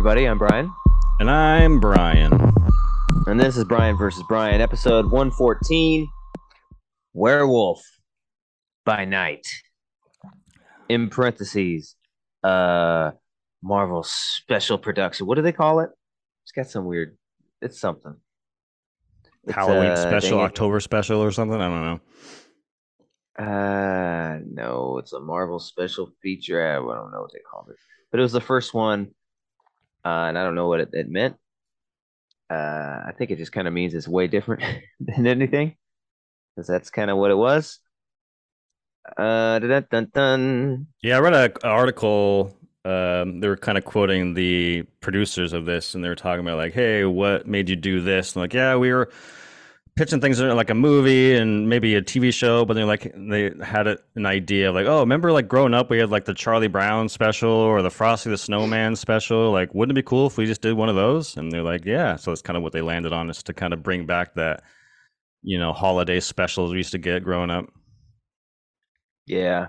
everybody. I'm Brian. And I'm Brian. And this is Brian versus Brian, episode 114 Werewolf by Night. In parentheses, uh, Marvel special production. What do they call it? It's got some weird, it's something. It's, Halloween uh, special, it. October special, or something. I don't know. Uh, no, it's a Marvel special feature. I don't know what they called it, but it was the first one, uh, and I don't know what it, it meant. Uh, I think it just kind of means it's way different than anything, because that's kind of what it was. Uh, dun, dun. Yeah, I read an article. Um, they were kind of quoting the producers of this, and they were talking about like, "Hey, what made you do this?" And like, "Yeah, we were pitching things like a movie and maybe a TV show, but they're like, they had a, an idea of like, oh, remember like growing up, we had like the Charlie Brown special or the Frosty the Snowman special. Like, wouldn't it be cool if we just did one of those?" And they're like, "Yeah." So that's kind of what they landed on is to kind of bring back that, you know, holiday specials we used to get growing up. Yeah.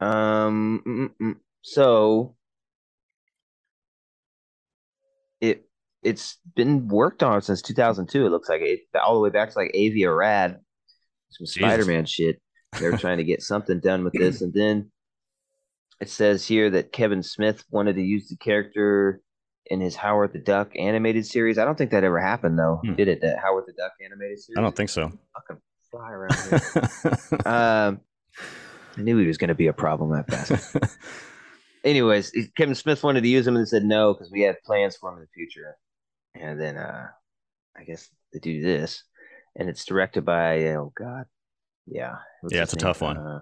Um. mm, mm, mm. So it's been worked on since 2002. It looks like it all the way back to like Avi Arad, some Spider-Man shit. They're trying to get something done with this, and then it says here that Kevin Smith wanted to use the character in his Howard the Duck animated series. I don't think that ever happened though, Hmm. did it? That Howard the Duck animated series. I don't think so. fucking fly around here. um, I knew he was going to be a problem that fast. Anyways, Kevin Smith wanted to use him and said no because we had plans for him in the future. And then uh I guess they do this, and it's directed by oh god, yeah, what's Yeah, it's a tough one. Uh,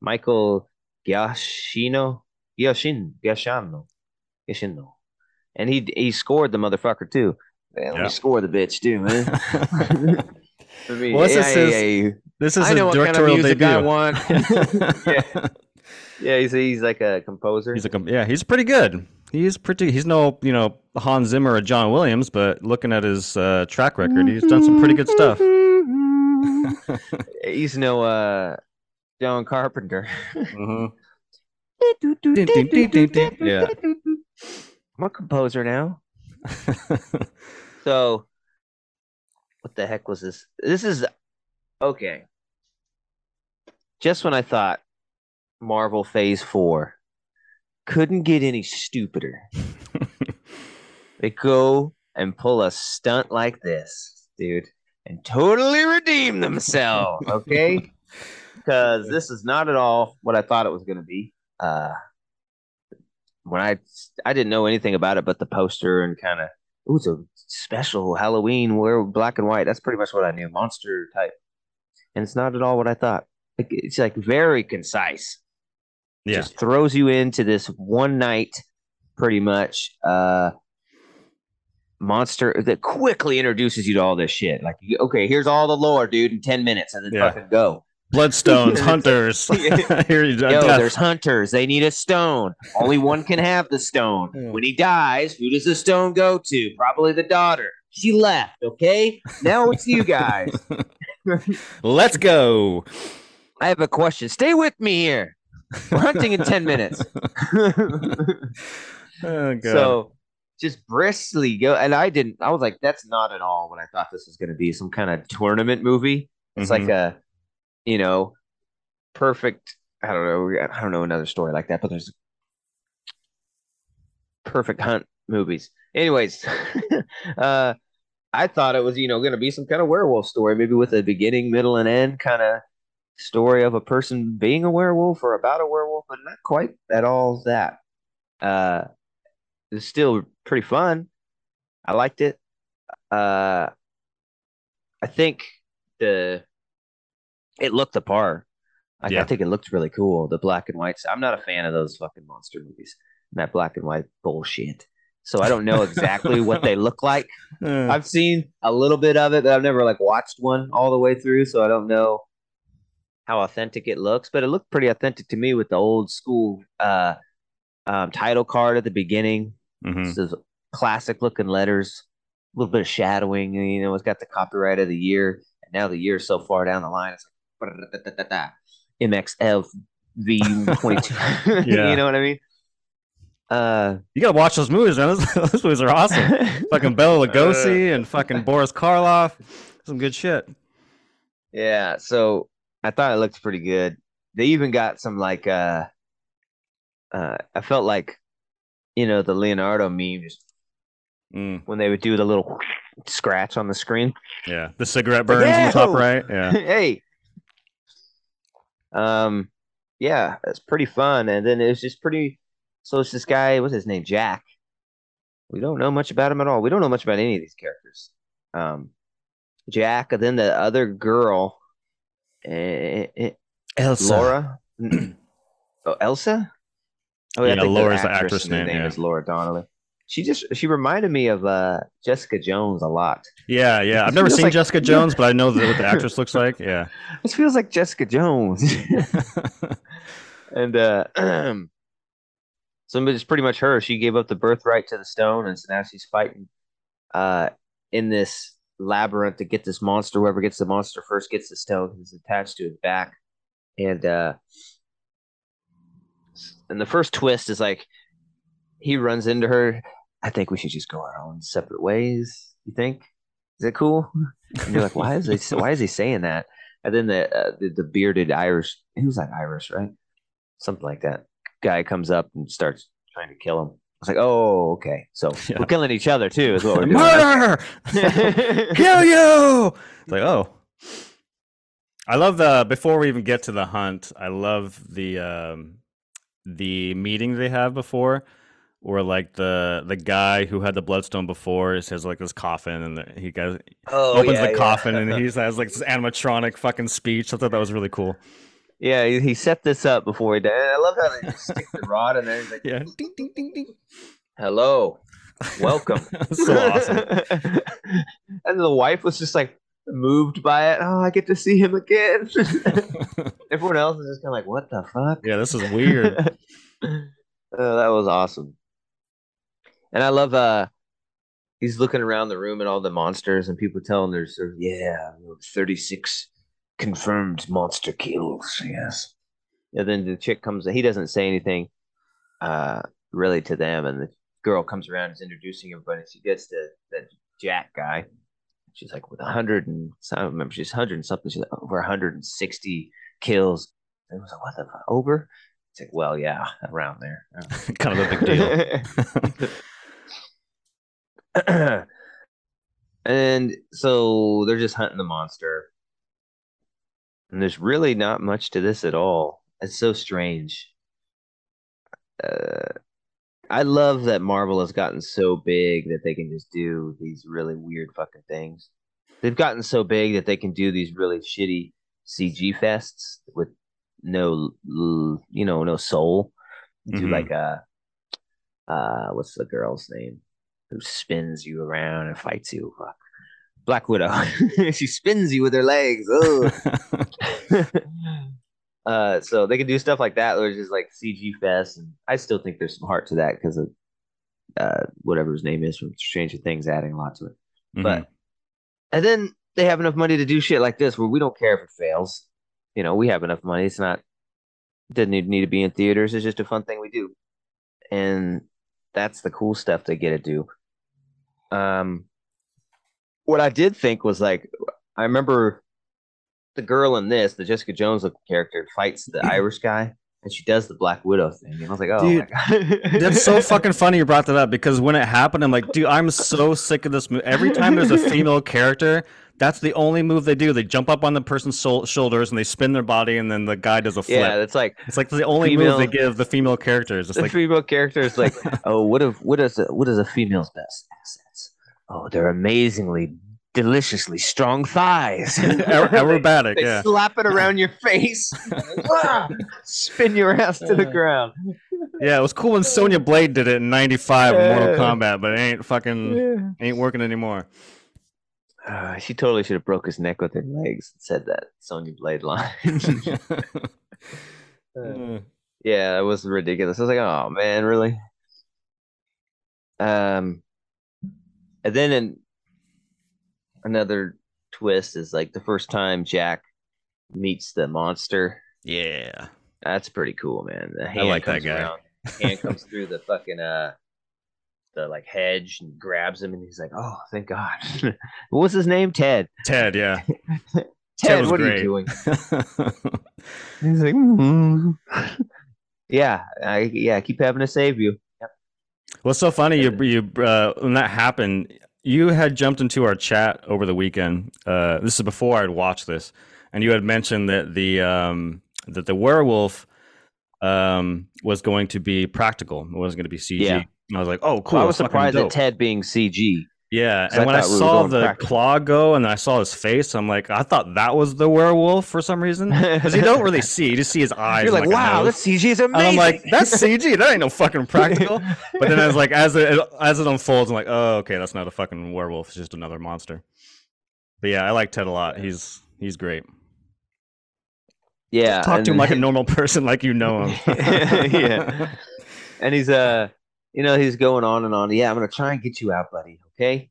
Michael Giacchino, Giacchino, Giacchino, Giacchino, and he he scored the motherfucker too. Man, let Yeah. me score the bitch too, man. I mean, Well, this is hey, his- this is I know a what kind of music debut. I want. yeah, yeah, he's he's like a composer. He's like, a- yeah, he's pretty good. He's pretty. He's no, you know, Hans Zimmer or John Williams, but looking at his uh, track record, he's done some pretty good stuff. he's no uh John Carpenter. Mhm. yeah, I'm a composer now. So, what the heck was this? This is okay. Just when I thought Marvel Phase Four couldn't get any stupider, they go and pull a stunt like this, dude, and totally redeem themselves. Okay, because this is not at all what I thought it was going to be. Uh, when I I didn't know anything about it but the poster and kind of Ooh, it's a special Halloween where black and white. That's pretty much what I knew. Monster type. And it's not at all what I thought. It's like very concise. Yeah, Just throws you into this one night, pretty much. Uh, monster that quickly introduces you to all this shit. Like, okay, here's all the lore, dude, in 10 minutes, and then Yeah. fucking go. Bloodstones, hunters. Here you Yo, there's hunters. They need a stone. Only one can have the stone. When he dies, who does the stone go to? Probably the daughter. She left, okay? Now it's you guys. Let's go. I have a question. Stay with me here. We're hunting in 10 minutes. Oh, God. so just briskly go. And I didn't, I was like, that's not at all what I thought this was going to be. Some kind of tournament movie. It's like Mhm. a, you know, perfect. I don't know. I don't know another story like that, but there's perfect hunt movies. Anyways, uh, I thought it was, you know, going to be some kind of werewolf story, maybe with a beginning, middle, and end kind of story of a person being a werewolf or about a werewolf, but not quite at all that. Uh, it's still pretty fun. I liked it. Uh, I think the it looked the part. Like, I think it looked really cool. The black and whites. I'm not a fan of those fucking monster movies. That black and white bullshit. So I don't know exactly what they look like. I've seen a little bit of it, but I've never like watched one all the way through, so I don't know how authentic it looks. But it looked pretty authentic to me with the old school uh, um, title card at the beginning. mhm. It's those classic looking letters, a little bit of shadowing. You know, it's got the copyright of the year, and now the year's so far down the line, it's like MXF V twenty two. You know what I mean? Uh, You gotta watch those movies, man. Those, those movies are awesome. fucking Bela Lugosi and fucking Boris Karloff. Some good shit. Yeah, so I thought it looked pretty good. They even got some like uh uh I felt like you know the Leonardo memes Mm, when they would do the little scratch on the screen. yeah, the cigarette burns on the top right. Yeah, hey. Um yeah, it's pretty fun. And then it was just pretty so it's this guy, what's his name? Jack. We don't know much about him at all. We don't know much about any of these characters. Um Jack, and then the other girl, Elsa. Laura. oh, Elsa. Oh, Yeah, think Laura's the actress and her name, yeah. is Laura Donnelly. She just she reminded me of uh Jessica Jones a lot. Yeah, yeah. I've never seen like- Jessica Jones, but I know that what the actress looks like. Yeah. This feels like Jessica Jones. and uh so it's pretty much her. She gave up the birthright to the stone, and so now she's fighting uh in this labyrinth to get this monster. Whoever gets the monster first gets the stone 'cause it's attached to his back. And uh and the first twist is like he runs into her. I think we should just go our own separate ways. You think? Is it cool? And you're like, why is he why is he saying that? And then the uh, the, the bearded Irish, he was like Irish, right? Something like that. Guy comes up and starts trying to kill him. I was like, oh, okay. So Yeah. we're killing each other too, is what we're doing. Murder! Kill you! It's like, oh. I love the before we even get to the hunt, I love the um the meeting they have before where like the the guy who had the bloodstone before he has like this coffin and the, he goes oh, opens yeah, the yeah. coffin and he has like this animatronic fucking speech. I thought that was really cool. yeah, he, he set this up before he died. I love how they just stick the rod in there. He's like, Yeah. Ding ding ding ding. Hello, welcome. so awesome. and the wife was just like moved by it. Oh, I get to see him again. Everyone else is just kind of like, what the fuck? yeah, this is weird. Oh, that was awesome. And I love uh he's looking around the room at all the monsters and people telling there's- yeah, 36 confirmed monster kills. Yes. And then the chick comes he doesn't say anything uh really to them and the girl comes around is introducing everybody. She gets to the Jack guy. She's like with a hundred and I remember she's hundred and something. She's like over 160 kills. And I was like, what the fuck? Over? It's like, well, yeah, around there. kind of a big deal. and so they're just hunting the monster. And there's really not much to this at all. It's so strange. Uh, I love that Marvel has gotten so big that they can just do these really weird fucking things. They've gotten so big that they can do these really shitty CG fests with no, you know, no soul. Do Mhm. like a, uh, what's the girl's name who spins you around and fights you? Fuck. Black Widow. she spins you with her legs. Ugh. uh, so they can do stuff like that, or just like CG fest, and I still think there's some heart to that because of uh, whatever his name is from Stranger Things, adding a lot to it. Mhm. But and then they have enough money to do shit like this, where we don't care if it fails. You know, we have enough money. It's not doesn't need, need to be in theaters. It's just a fun thing we do, and that's the cool stuff they get to do. Um, what I did think was like, I remember the girl in this, the Jessica Jones looking character, fights the Irish guy, and she does the Black Widow thing. And I was like, oh Dude, my god, That's so fucking funny you brought that up because when it happened, I'm like, dude, I'm so sick of this movie. Every time there's a female character, that's the only move they do. They jump up on the person's shoulders and they spin their body, and then the guy does a flip. Yeah, it's like it's like the only female- move they give the female characters. It's the like, female character is like, oh, what if what is a, what is a female's best assets? Oh, they're amazingly, deliciously strong thighs. aer- aerobatic. they Yeah. slap it around your face, spin your ass to the Uh, ground. Yeah, it was cool when Sonya Blade did it in '95 in Mortal Kombat, but it ain't fucking ain't working anymore. Ah, she totally should have broke his neck with her legs and said that Sonya Blade line. Mm. yeah, it was ridiculous. I was like, oh man, really? Um, and then in another twist is like the first time Jack meets the monster. yeah, That's pretty cool, man. The I hand like that guy. around. hand comes through the fucking uh the like hedge and grabs him and he's like, Oh, thank God. what was his name? Ted. Ted, yeah. Ted, what great. are you doing? he's like, mm-hmm. Yeah, I yeah, keep having to save you. Yep. What's so funny, you you uh, when that happened, you had jumped into our chat over the weekend. Uh, this is before I'd watched this, and you had mentioned that the um, that the werewolf um, was going to be practical. It wasn't going to be CG. Yeah. I was like, oh, cool. Well, I was surprised at Ted being CG. Yeah, and I when I saw the practical. claw go and I saw his face, I'm like, I thought that was the werewolf for some reason because you don't really see, you just see his eyes. You're like, like wow, this CG is amazing. And I'm like, that's CG. That ain't no fucking practical. but then I was like, as it as it unfolds, I'm like, oh, okay, that's not a fucking werewolf. It's just another monster. But yeah, I like Ted a lot. He's he's great. Yeah, talk to him like a normal person, like you know him. yeah, and he's uh, you know, he's going on and on. Yeah, I'm gonna try and get you out, buddy. Okay,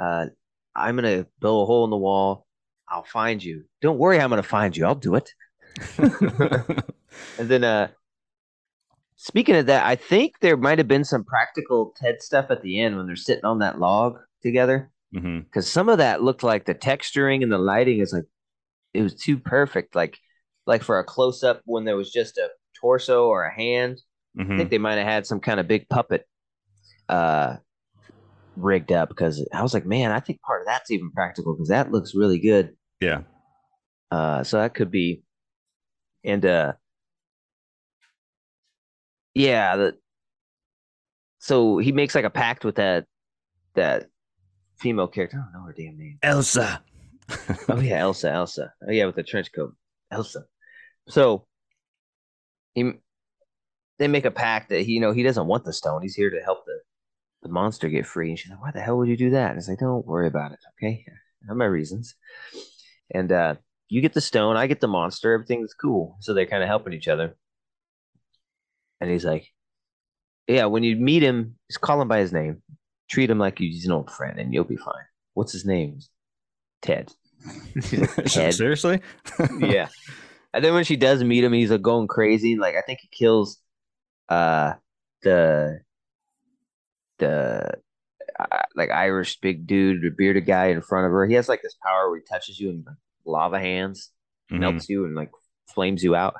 uh, I'm gonna blow a hole in the wall. I'll find you. Don't worry, I'm gonna find you. I'll do it. and then, uh, speaking of that, I think there might have been some practical Ted stuff at the end when they're sitting on that log together. Because mm-hmm. some of that looked like the texturing and the lighting is like it was too perfect. Like like for a close up when there was just a torso or a hand. Mm-hmm. I think they might have had some kind of big puppet uh, rigged up because I was like, man, I think part of that's even practical because that looks really good. Yeah. Uh, so that could be, and uh, yeah, the so he makes like a pact with that that female character. I don't know her damn name. Elsa. oh yeah, Elsa. Elsa. Oh yeah, with the trench coat. Elsa. So he they make a pact that he you know he doesn't want the stone. He's here to help the the monster get free. And she's like, "Why the hell would you do that?" And it's like, "Don't worry about it, okay? I have my reasons." And uh, you get the stone, I get the monster. Everything's cool. So they're kind of helping each other. And he's like, "Yeah, when you meet him, just call him by his name. Treat him like he's an old friend, and you'll be fine." What's his name? Ted. Ted. Seriously? yeah. And then when she does meet him, he's like going crazy. Like I think he kills uh the the uh, like Irish big dude, the bearded guy in front of her. He has like this power where he touches you and like, lava hands, mm-hmm. melts you and like flames you out.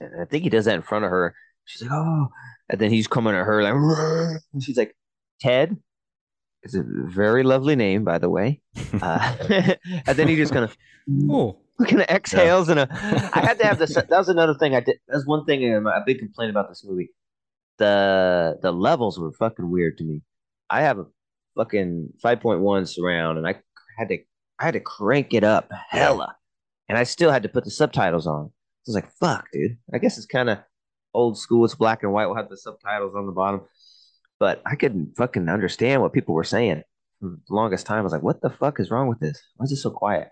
And I think he does that in front of her. She's like, oh, and then he's coming at her like, and she's like, Ted. It's a very lovely name, by the way. Uh, and then he just kind of, oh, kind of exhales yeah. and a. I had to have this. That was another thing I did. That's one thing. Um, a big complaint about this movie. The the levels were fucking weird to me. I have a fucking five point one surround, and I had to I had to crank it up hella, and I still had to put the subtitles on. I was like, "Fuck, dude." I guess it's kind of old school. It's black and white. We'll have the subtitles on the bottom, but I couldn't fucking understand what people were saying. For the longest time, I was like, "What the fuck is wrong with this? Why is it so quiet?"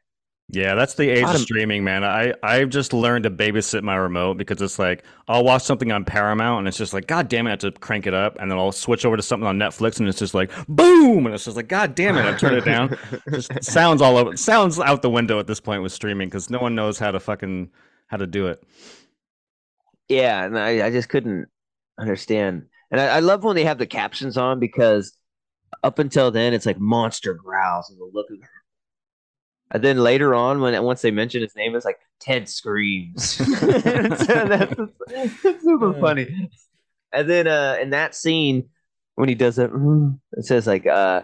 Yeah, that's the age of streaming, man. I I've just learned to babysit my remote because it's like I'll watch something on Paramount and it's just like, God damn it, I have to crank it up, and then I'll switch over to something on Netflix and it's just like boom, and it's just like, God damn it, I turn it down. just sounds all over, sounds out the window at this point with streaming because no one knows how to fucking how to do it. Yeah, and I I just couldn't understand, and I, I love when they have the captions on because up until then it's like monster growls and the look of and then later on, when once they mention his name, it's like Ted screams. that's, that's, super funny. And then uh, in that scene, when he does it, it says like uh,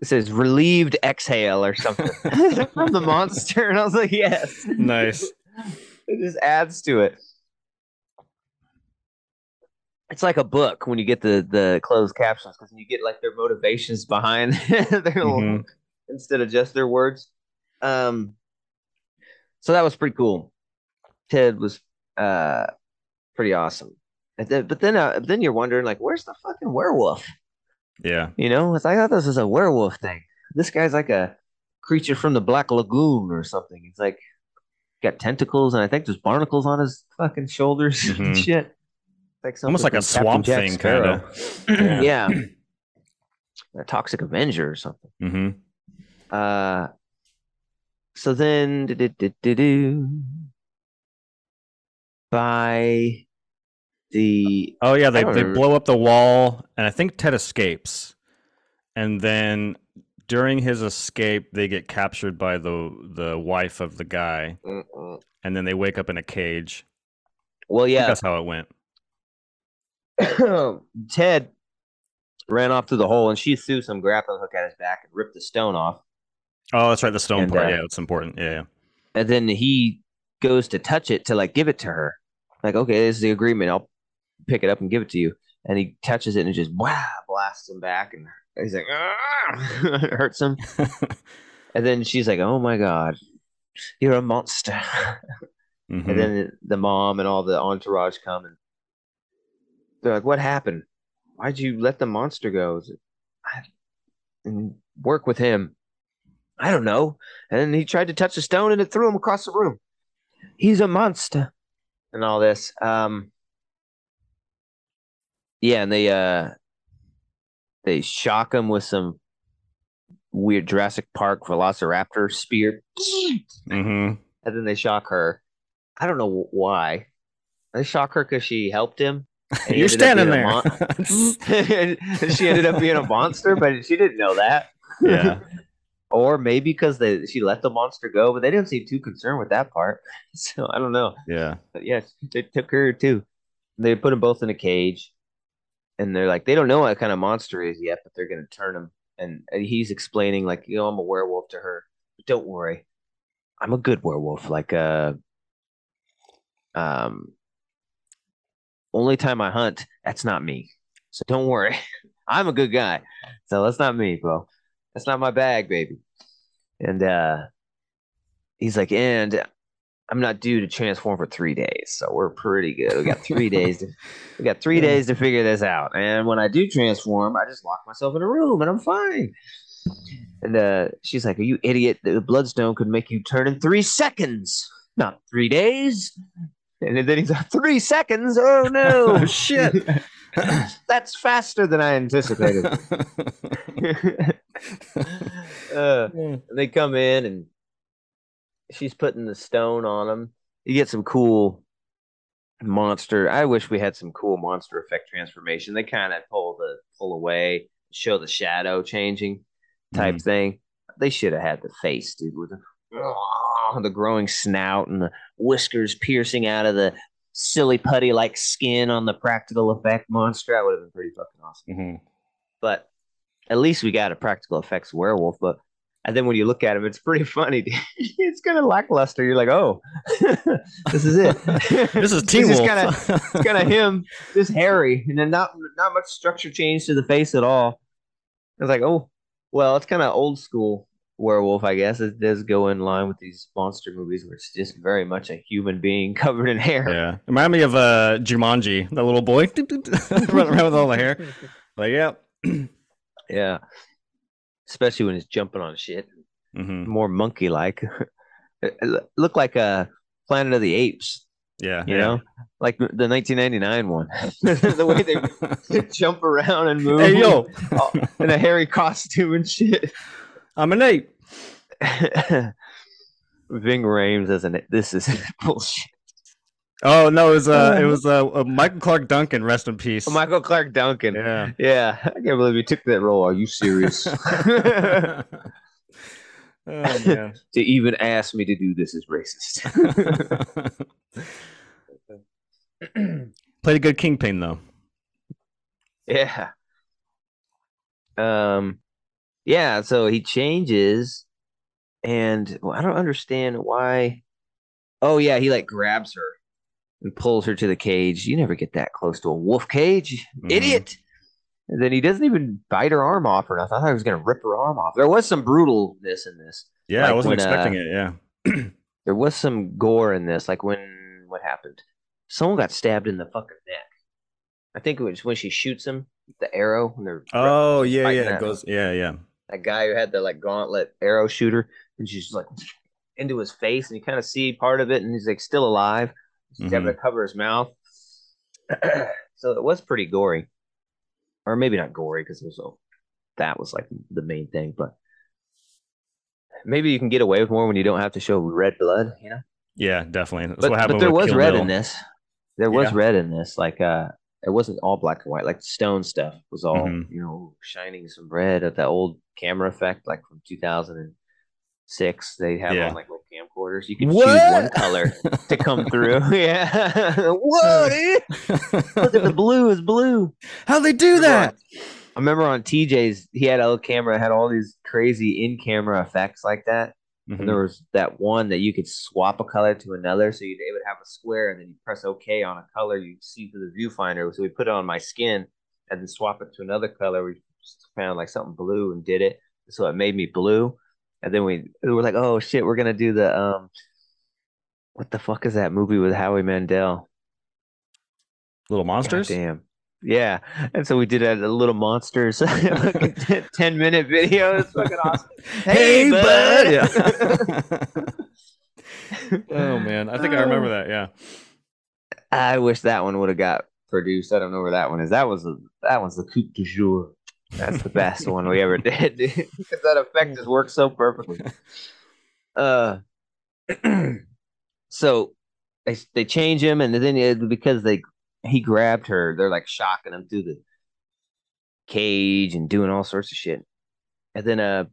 it says relieved exhale or something from the monster, and I was like, yes, nice. it just adds to it. It's like a book when you get the the closed captions because you get like their motivations behind their mm-hmm. instead of just their words. Um, so that was pretty cool. Ted was uh pretty awesome. Then, but then, uh, then you're wondering like, where's the fucking werewolf? Yeah, you know, I thought this was a werewolf thing. This guy's like a creature from the Black Lagoon or something. He's like got tentacles, and I think there's barnacles on his fucking shoulders mm-hmm. and shit. Like almost like a swamp thing, kind of. yeah. yeah. a toxic Avenger or something. Mm-hmm. Uh, so then, do do do do by the Oh yeah, they they blow up the wall, and I think Ted escapes, and then during his escape, they get captured by the the wife of the guy, Mm-mm. and then they wake up in a cage. well, yeah, that's how it went. Ted ran off through the hole, and she threw some grappling hook at his back and ripped the stone off. Oh, that's right, the stone And, part. uh, yeah, it's important. Yeah, yeah. And then he goes to touch it to like give it to her. Like, okay, this is the agreement. I'll pick it up and give it to you. And he touches it and it just wow blasts him back, and he's like, "Ah!" it hurts him. And then she's like, "Oh my god, you're a monster." Mhm. And then the mom and all the entourage come and they're like, "What happened? Why'd you let the monster go?" Is it- I- And work with him. I don't know. And he tried to touch the stone and it threw him across the room. He's a monster, and all this. Um, yeah, and they uh, they shock him with some weird Jurassic Park Velociraptor spear, Mhm. and then they shock her. I don't know why. They shock her because she helped him. You're standing there. mon- she ended up being a monster, but she didn't know that. yeah. Or maybe because they she let the monster go, but they didn't seem too concerned with that part. So I don't know. Yeah. But yes, they took her too. They put them both in a cage, and they're like, they don't know what kind of monster is yet, but they're gonna turn him. And he's explaining like, you know, I'm a werewolf to her. But don't worry, I'm a good werewolf. Like, uh, um, only time I hunt, that's not me. So don't worry, I'm a good guy. So that's not me, bro. That's not my bag, baby. And uh, he's like, and I'm not due to transform for three days, so we're pretty good. We got three days. To, we got three Yeah. days to figure this out. And when I do transform, I just lock myself in a room, and I'm fine. And uh, she's like, "Are you idiot? The bloodstone could make you turn in three seconds, not three days." And then he's like, three seconds? Oh no! Oh, shit. That's faster than I anticipated. uh, they come in and she's putting the stone on him. You get some cool monster. I wish we had some cool monster effect transformation. They kind of pull the pull away, show the shadow changing type Mhm. thing. They should have had the face, dude, with the, the growing snout and the whiskers piercing out of the silly putty like skin on the practical effect monster. That would have been pretty fucking awesome Mhm. but at least we got a practical effects werewolf. But and then when you look at him, it's pretty funny. it's kind of lackluster. You're like, oh, this is it. This is Teen This Wolf. kind of kind of him, just hairy, and then not not much structure change to the face at all. I was like, oh, well, it's kind of old school werewolf, I guess. It does go in line with these monster movies, where it's just very much a human being covered in hair. yeah. Remind me of uh, Jumanji, that little boy running around with all the hair. Like, yeah. Yeah. Especially when he's jumping on shit. hmm more monkey like. It like a Planet of the Apes, Yeah. you yeah. know, like the 1999 one. the way they jump around and move, Hey, yo, in a hairy costume and shit. I'm an ape. Ving Rhames as an this is bullshit. Oh, no, it was, uh, it was uh, uh, Michael Clarke Duncan, rest in peace. Michael Clarke Duncan. Yeah. Yeah, I can't believe he took that role. Are you serious? oh, to even ask me to do this is racist. Played a good Kingpin, though. Yeah. Um yeah, so he changes and well, I don't understand why Oh yeah, he like grabs her and pulls her to the cage. You never get that close to a wolf cage, Mhm. idiot. And then he doesn't even bite her arm off or nothing. I thought he was gonna rip her arm off. There was some brutalness in this. Yeah, I wasn't when, expecting uh, it. Yeah. There was some gore in this, like when what happened? Someone got stabbed in the fucking neck. I think it was when she shoots him, the arrow, they're Oh, yeah, yeah. It goes, yeah, yeah. that guy who had the like gauntlet arrow shooter, and she's like into his face, and you kind of see part of it, and he's like still alive. She's having to cover his mouth, so it was pretty gory, or maybe not gory because it was so that was like the main thing, but maybe you can get away with more when you don't have to show red blood, you know. Yeah, definitely. That's But, what happened but there was Kill red Bill. in this. There was Yeah. red in this, like uh, it wasn't all black and white. Like stone stuff was all Mhm. you know, shining some red of that old camera effect, like from two thousand and six. They have Yeah. on like camcorders. You could choose one color to come through. yeah. Whoa, dude! Look at the blue is blue. How'd they do that? I remember on TJ's, he had a little camera had all these crazy in camera effects like that. Mhm. And there was that one that you could swap a color to another. So you'd, it would have a square and then you press OK on a color you see through the viewfinder. So we put it on my skin and then swap it to another color. We found like something blue and did it. So it made me blue. And then we, we were like, oh shit, we're to do the, um, what the fuck is that movie with Howie Mandel? Little monsters. Damn. Yeah. And so we did a, a little monsters 10 minute video. It's fucking awesome. Hey, bud. Yeah. oh man, I think I remember that. Yeah. I wish that one would have got produced. I don't know where that one is. That was a, that one's the coup du jour. That's the best one we ever did dude, because that effect just works so perfectly. Uh, so they they change him, and then it, because they he grabbed her, they're like shocking him through the cage and doing all sorts of shit, and then uh,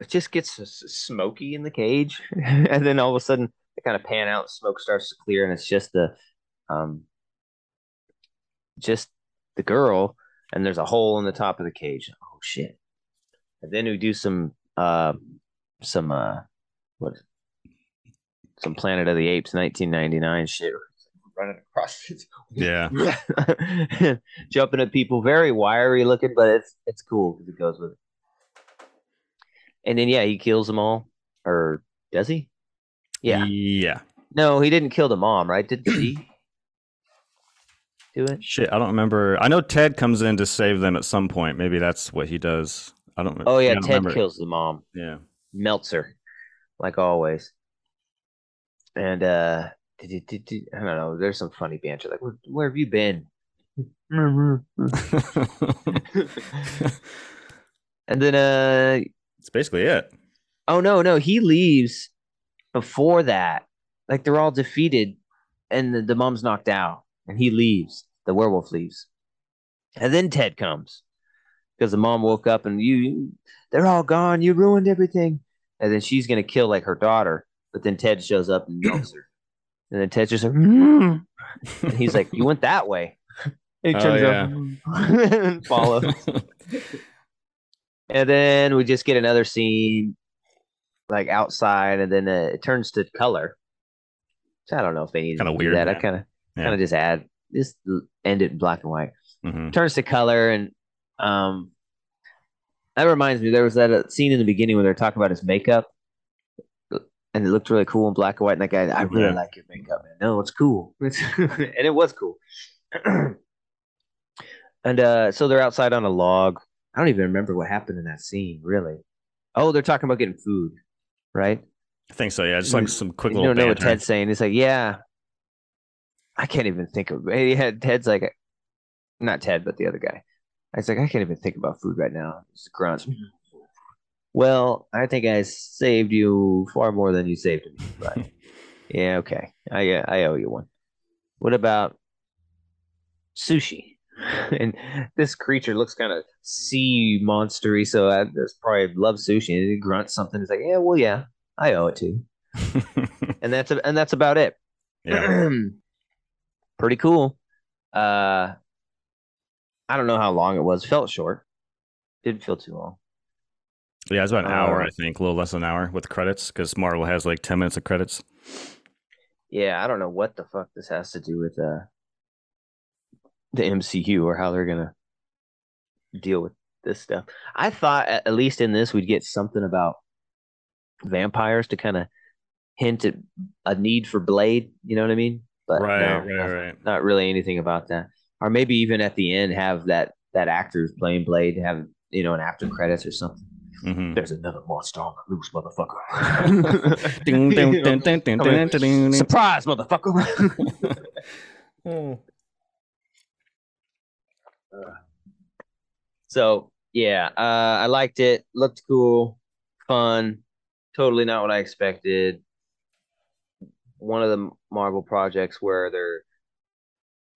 it just gets smoky in the cage, and then all of a sudden they kind of pan out, smoke starts to clear, and it's just the um, just the girl, and there's a hole in the top of the cage. Oh shit! And then we do some uh, some uh, what? Some Planet of the Apes 1999 shit. Running across. Yeah. jumping at people, very wiry looking, but it's it's cool because it goes with it. And then yeah, he kills them all, or does he? Yeah. Yeah. No, he didn't kill the mom, right? Did she do it? Shit, I don't remember. I know Ted comes in to save them at some point. Maybe that's what he does. I don't. Oh yeah, don't Ted remember. kills the mom. Yeah. melts her, like always. And uh, I don't know. There's some funny banter, like, where, where have you been? and then, uh, It's basically it. oh no, no, he leaves before that. Like they're all defeated, and the, the mom's knocked out, and he leaves. The werewolf leaves, and then Ted comes because the mom woke up and you, they're all gone. You ruined everything, and then she's gonna kill like her daughter, but then Ted shows up and melts her, and then Ted's just like, "Mm." and he's like, "You went that way." And he Oh, turns yeah. around and follows. And then we just get another scene like outside, and then uh, it turns to color. So I don't know if they need Kinda to do weird, that. I kind of Yeah. kind of just add just ended in black and white. Mhm. Turns to color, and um, that reminds me there was that uh, scene in the beginning where they're talking about his makeup, and it looked really cool in black and white. And that guy, I really Yeah. like your makeup, man. No, it's cool, and it was cool. and uh, so they're outside on a log. I don't even remember what happened in that scene, really. Oh, they're talking about getting food, right? I think so. Yeah, just like some quick little you don't know what. Ted's saying. He's like, yeah, I can't even think of. He had Ted's like, not Ted, but the other guy. I was like, I can't even think about food right now. Just grunts. Well, I think I saved you far more than you saved me. But yeah, okay, I uh, I owe you one. What about sushi? and this creature looks kind of sea monstery, so I just probably love sushi. And he grunts something. He's like, yeah, well, yeah, I owe it to you and that's and that's about it. yeah. Pretty cool. Uh, I don't know how long it was. Felt short. Didn't feel too long. Yeah, it's about an hour, Uh, I think, a little less than an hour with credits because Marvel has like 10 minutes of credits. Yeah, I don't know what the fuck this has to do with uh the MCU or how they're gonna deal with this stuff. I thought at at least in this we'd get something about vampires to kind of hint at a need for Blade. You know what I mean? But right, no, right, right. not really anything about that. Or maybe even at the end have that that actor playing Blade have you know an after credits or something. Mhm. There's another monster on the loose, motherfucker. Ding, ding, ding, ding, ding, ding, ding, ding. Surprise, motherfucker. Oh. so yeah, uh, I liked it. Looked cool, fun. Totally not what I expected. One of the Marvel projects where they're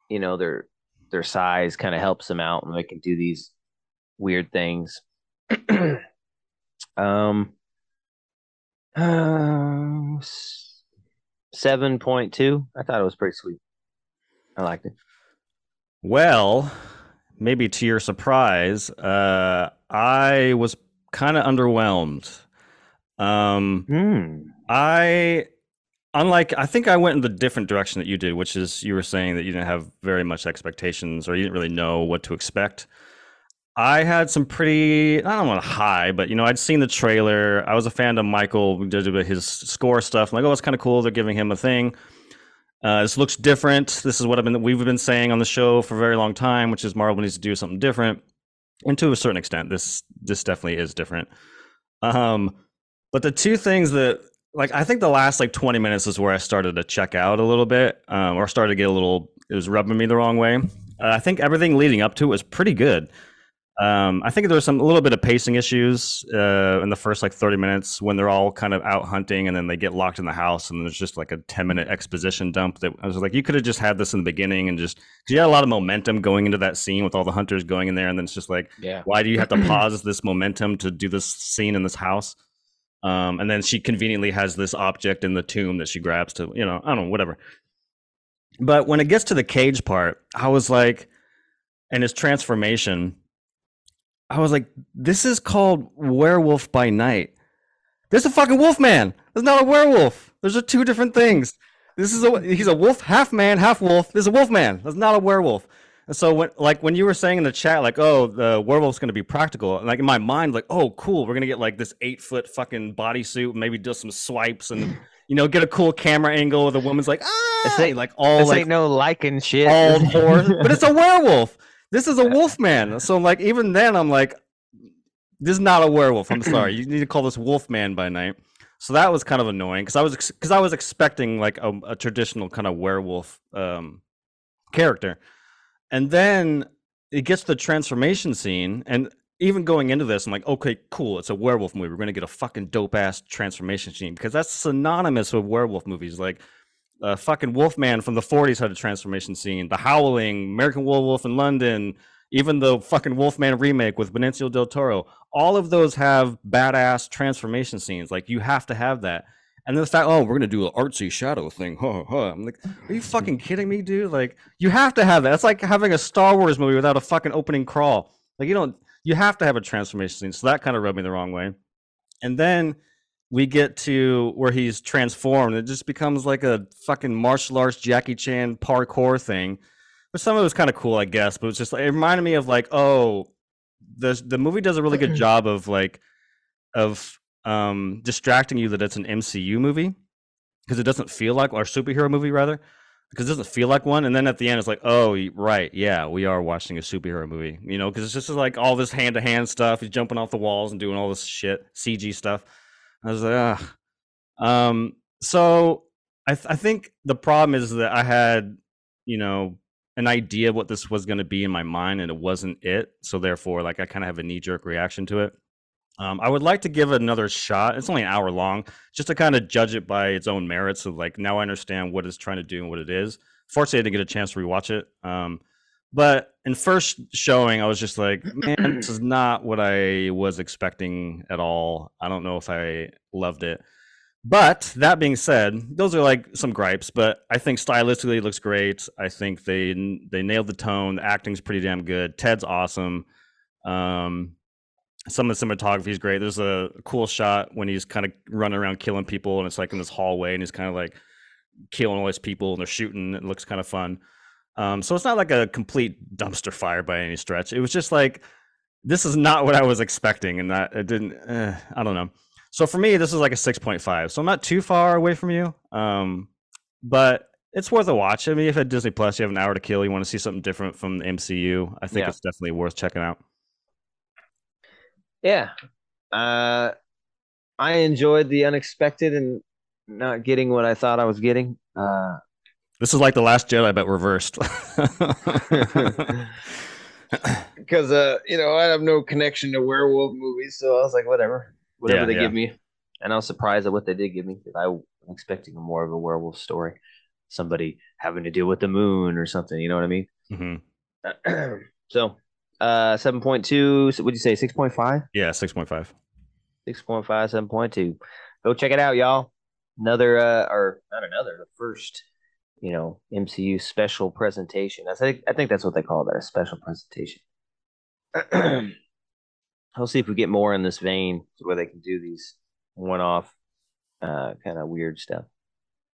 you know their their size kind of helps them out and they can do these weird things. um, uh, seven point two. I thought it was pretty sweet. I liked it. Well, maybe to your surprise, uh, I was kind of underwhelmed. Um, Hmm. I, unlike, I think I went in the different direction that you did, which is you were saying that you didn't have very much expectations or you didn't really know what to expect. I had some pretty, I don't want to high, but you know, I'd seen the trailer. I was a fan of Michael, did his score stuff. I'm like, oh, it's kind of cool. They're giving him a thing. Uh, this looks different. This is what I've been we've been saying on the show for a very long time, which is Marvel needs to do something different. And to a certain extent, this this definitely is different. Um, but the two things that like I think the last like 20 minutes is where I started to check out a little bit, um, or started to get a little it was rubbing me the wrong way. Uh, I think everything leading up to it was pretty good. Um, I think there was some a little bit of pacing issues uh, in the first like 30 minutes when they're all kind of out hunting and then they get locked in the house and there's just like a 10 minute exposition dump that I was like, you could have just had this in the beginning and just because you had a lot of momentum going into that scene with all the hunters going in there and then it's just like, Yeah. why do you have to pause this momentum to do this scene in this house? Um, and then she conveniently has this object in the tomb that she grabs to, you know, I don't know, whatever. But when it gets to the cage part, I was like, and his transformation, I was like, this is called Werewolf by Night. There's a fucking wolf man. There's not a werewolf. Those are two different things. This is a he's a wolf, half man, half wolf. There's a wolf man. That's not a werewolf. And so when like when you were saying in the chat, like, oh, the werewolf's gonna be practical, and like in my mind, like, oh, cool, we're gonna get like this eight foot fucking bodysuit, maybe do some swipes and you know, get a cool camera angle the woman's like, ah, ain't- like all This like ain't no liking shit. all horse, but it's a werewolf. This is a wolf man. So like even then I'm like, this is not a werewolf. I'm sorry. You need to call this wolf man by night. So that was kind of annoying because I was because I was expecting like a, a traditional kind of werewolf um, character, and then it gets the transformation scene, and even going into this, I'm like, okay, cool, it's a werewolf movie. We're gonna get a fucking dope ass transformation scene because that's synonymous with werewolf movies. Like uh, fucking Wolfman from the 40s had a transformation scene. The Howling, American Werewolf in London, even the fucking Wolfman remake with Benicio del Toro. All of those have badass transformation scenes. Like you have to have that. And then the fact, oh, we're gonna do an artsy shadow thing. Huh, huh. I'm like, are you fucking kidding me, dude? Like, you have to have that. It's like having a Star Wars movie without a fucking opening crawl. Like, you don't. You have to have a transformation scene. So that kind of rubbed me the wrong way. And then we get to where he's transformed. It just becomes like a fucking martial arts Jackie Chan parkour thing. But some of it was kind of cool, I guess. But it was just like it reminded me of like, oh, the the movie does a really good job of like of um distracting you that it's an MCU movie because it doesn't feel like or superhero movie rather because it doesn't feel like one and then at the end it's like oh right yeah we are watching a superhero movie you know because it's just like all this hand-to-hand stuff he's jumping off the walls and doing all this shit cg stuff. I was like ah um so I, th- I think the problem is that i had you know an idea of what this was going to be in my mind and it wasn't it so therefore like i kind of have a knee-jerk reaction to it um, I would like to give it another shot. It's only an hour long, just to kind of judge it by its own merits. Of like, now I understand what it's trying to do and what it is. Fortunately, I didn't get a chance to rewatch it. Um, but in first showing, I was just like, man, this is not what I was expecting at all. I don't know if I loved it. But that being said, those are like some gripes. But I think stylistically it looks great. I think they they nailed the tone. The acting's pretty damn good. Ted's awesome. Um, some of the cinematography is great. There's a cool shot when he's kind of running around killing people, and it's like in this hallway, and he's kind of like killing all these people, and they're shooting. It looks kind of fun. Um, so it's not like a complete dumpster fire by any stretch. It was just like this is not what I was expecting, and that it didn't. Eh, I don't know. So for me, this is like a six point five. So I'm not too far away from you, um, but it's worth a watch. I mean, if at Disney Plus you have an hour to kill, you want to see something different from the MCU, I think Yeah. it's definitely worth checking out. Yeah. Uh, I enjoyed the unexpected and not getting what I thought I was getting. Uh, This is like the Last Jedi, but reversed. because uh, you know, I have no connection to werewolf movies, so I was like, whatever, whatever Yeah, they yeah. give me. And I was surprised at what they did give me because I was expecting more of a werewolf story. somebody having to deal with the moon or something. You know what I mean? hmm so, uh, seven point two. So, would you say six point five? Yeah, six point five. 6.5, 7.2. Go check it out, y'all. Another, uh, or not another, the first, you know, MCU special presentation. I think I think that's what they call that, a special presentation. I'll see if we get more in this vein where they can do these one-off, uh, kind of weird stuff.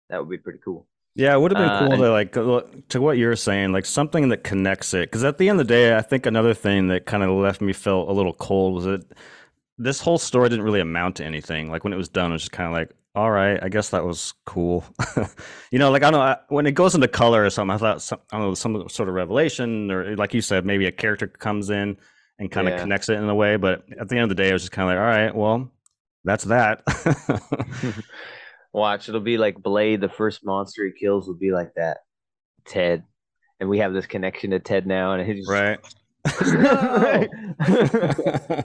That would be pretty cool. Yeah, it would have been Uh, cool to like to what you're saying, like something that connects it. Because at the end of the day, I think another thing that kind of left me felt a little cold was that this whole story didn't really amount to anything. Like when it was done, it was just kind of like, all right, I guess that was cool. you know, like I don't know I- when it goes into color or something. I thought some, I don't know some sort of revelation, or like you said, maybe a character comes in and kind of Yeah. connects it in a way. But at the end of the day, it was just kind of like, all right, well, that's that. Watch, it'll be like Blade. The first monster he kills will be like that, Ted, and we have this connection to Ted now, and he just right.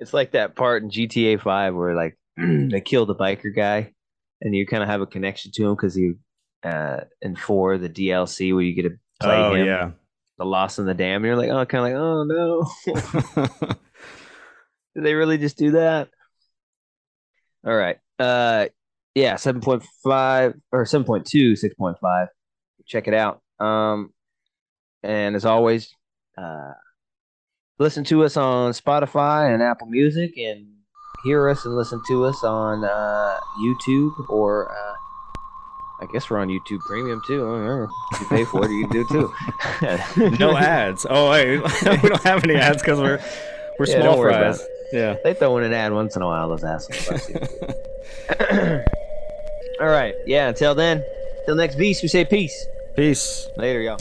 It's like that part in GTA Five where like they kill the biker guy, and you kind of have a connection to him because you, uh, in four the DLC where you get to play oh him, yeah. the Lost and Damned, you're like, oh, kind of like, oh no, did they really just do that? All right, uh, yeah, seven point five or 7.2, 6.5. Check it out. Um, and as always, uh, listen to us on Spotify and Apple Music, and hear us and listen to us on uh, YouTube or uh, I guess we're on YouTube Premium too. I don't know. If you pay for it, you do too. no ads. Oh wait, we don't have any ads because we're we're Yeah, small don't worry about fries. Yeah. They throw in an ad once in a while. Those assholes. All right. Yeah. Until then. Till next beast. We say peace. Peace. Later, y'all.